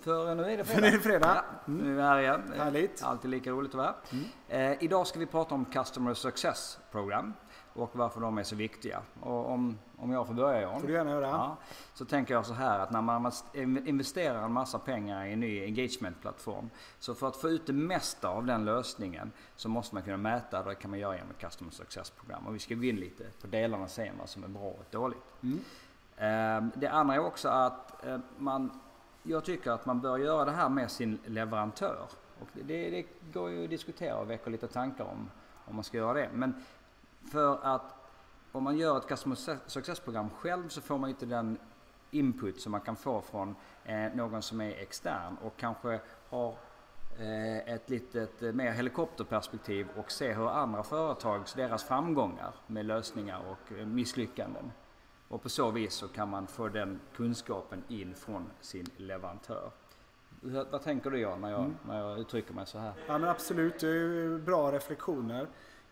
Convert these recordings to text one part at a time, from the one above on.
För nu är det fredag. nu är det fredag. Ja, nu är vi här igen. Härligt. Alltid lika roligt att vara här. Eh, idag ska vi prata om Customer Success Program och varför de är så viktiga. Och om, om jag får börja John. får du gärna göra. Ja, så tänker jag så här att när man investerar en massa pengar i en ny engagement-plattform så för att få ut det mesta av den lösningen så måste man kunna mäta det kan man göra genom ett Customer Success-program. Och vi ska gå in lite på delarna sen vad som är bra och dåligt. Mm. Eh, Det andra är också att eh, man, jag tycker att man bör göra det här med sin leverantör. Och det, det går ju att diskutera och väcka lite tankar om om man ska göra det. Men för att om man gör ett Customer Success-program själv så får man inte den input som man kan få från eh, någon som är extern och kanske har eh, ett litet eh, mer helikopterperspektiv och ser hur andra företags, deras framgångar med lösningar och eh, misslyckanden. Och på så vis så kan man få den kunskapen in från sin leverantör. Vad tänker du Jan när jag, Mm. när jag uttrycker mig så här? Ja men absolut, det är bra reflektioner.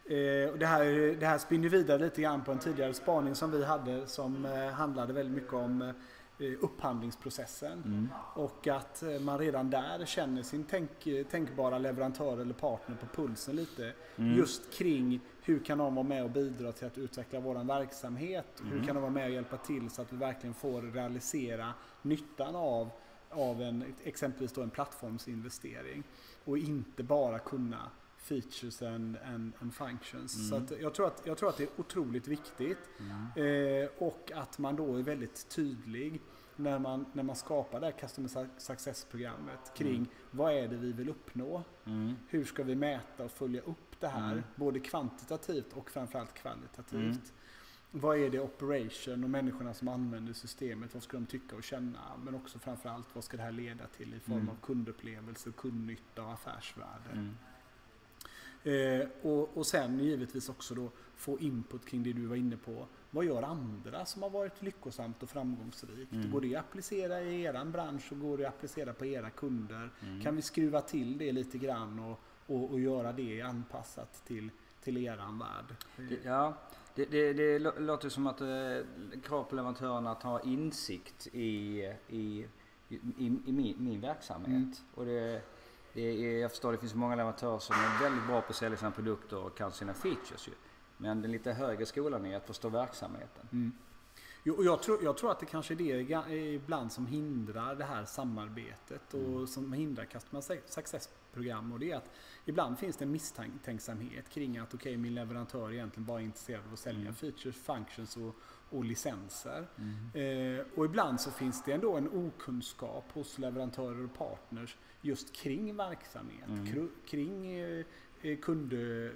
Eh, det, här, det här spinner vidare lite grann på en tidigare spaning som vi hade som eh, handlade väldigt mycket om eh, upphandlingsprocessen. Mm. Och att eh, man redan där känner sin tänk, tänkbara leverantör eller partner på pulsen lite. Mm. Just kring hur kan de vara med och bidra till att utveckla våran verksamhet? Hur Mm. kan de vara med och hjälpa till så att vi verkligen får realisera nyttan av, av en, exempelvis då en plattformsinvestering. Och inte bara kunna features and, and, and functions. Mm. Så jag, tror att, jag tror att det är otroligt viktigt. Mm. Eh, och att man då är väldigt tydlig när man, när man skapar det här Customer Su- Success-programmet kring Mm. vad är det vi vill uppnå? Mm. Hur ska vi mäta och följa upp det här? Mm. Både kvantitativt och framförallt kvalitativt. Mm. Vad är det operation och människorna som använder systemet? Vad ska de tycka och känna? Men också framförallt vad ska det här leda till i form av kundupplevelse, kundnytta och affärsvärde? Eh, och, och sen givetvis också då få input kring det du var inne på. Vad gör andra som har varit lyckosamt och framgångsrikt? Mm. Går det att applicera i eran bransch och går det att applicera på era kunder? Mm. Kan vi skruva till det lite grann och, och, och göra det anpassat till, till eran värld? Det, ja, det, det, det lå- låter som att eh, krav på leverantörerna att ha insikt i, i, i, i min, min verksamhet. Mm. Och det är, eh, jag förstår det finns många leverantörer som är väldigt bra på att sälja sina produkter och kan sina features ju. Men den lite högre skolan är att förstå verksamheten. Mm. Jo, och jag, tror, jag tror att det kanske är det ibland som hindrar det här samarbetet och Mm. som hindrar Customer Su- Success-program. Och det är att ibland finns det en misstänksamhet kring att okej, min leverantör är egentligen bara intresserad av att sälja Mm. features, functions och, och licenser. Mm. Eh, och ibland så finns det ändå en okunskap hos leverantörer och partners just kring verksamhet, Mm. kring eh, kund,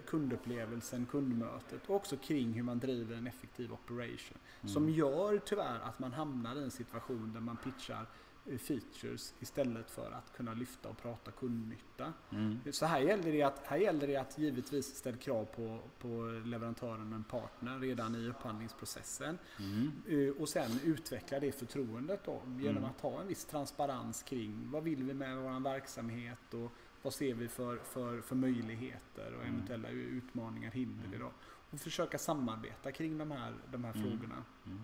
kundupplevelsen, kundmötet och också kring hur man driver en effektiv operation. Som Mm. gör tyvärr att man hamnar i en situation där man pitchar eh, features istället för att kunna lyfta och prata kundnytta. Mm. Så här gäller det att, här gäller det att givetvis ställa krav på, på leverantören och en partner redan i upphandlingsprocessen. Mm. Eh, Och sen utveckla det förtroendet då, genom Mm. att ha en viss transparens kring vad vill vi med vår verksamhet och vad ser vi för, för, för möjligheter och Mm. eventuella utmaningar, hinder idag. Och försöka samarbeta kring de här, de här Mm. frågorna. Mm.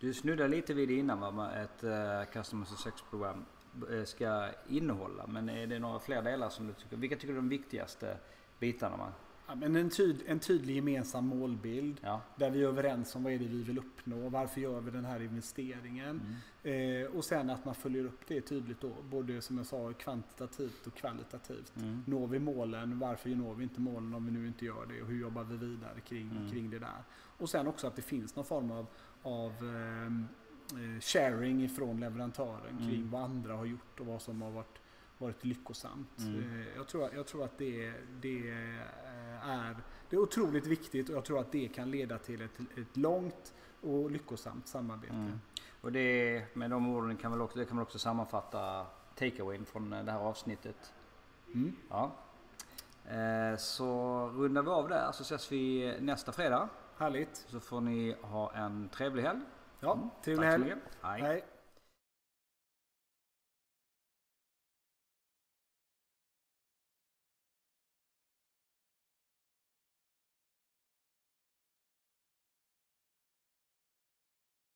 Du snuddade lite vid det innan vad man- ett uh, Customer Success-program eh, ska innehålla. Men är det några fler delar som du tycker, vilka tycker du är de viktigaste bitarna? Man, Ja, men en, tyd, en tydlig gemensam målbild ja. där vi är överens om vad är det vi vill uppnå, varför gör vi den här investeringen. Mm. Eh, och sen att man följer upp det tydligt då, både som jag sa kvantitativt och kvalitativt. Mm. Når vi målen? Varför når vi inte målen om vi nu inte gör det? Och hur jobbar vi vidare kring, Mm. kring det där? Och sen också att det finns någon form av, av ehm, eh, sharing ifrån leverantören kring Mm. vad andra har gjort och vad som har varit, varit lyckosamt. Mm. Eh, jag, tror, jag tror att det, det, eh, är, det är otroligt viktigt och jag tror att det kan leda till ett, ett långt och lyckosamt samarbete. Mm. Och det, med de orden kan väl också, det kan man också sammanfatta takeawayn från eh, det här avsnittet. Mm. Ja. Eh, så rundar vi av där så ses vi nästa fredag. Härligt. Så får ni ha en trevlig helg. Ja, trevlig Tack så helg. Hej. Hej.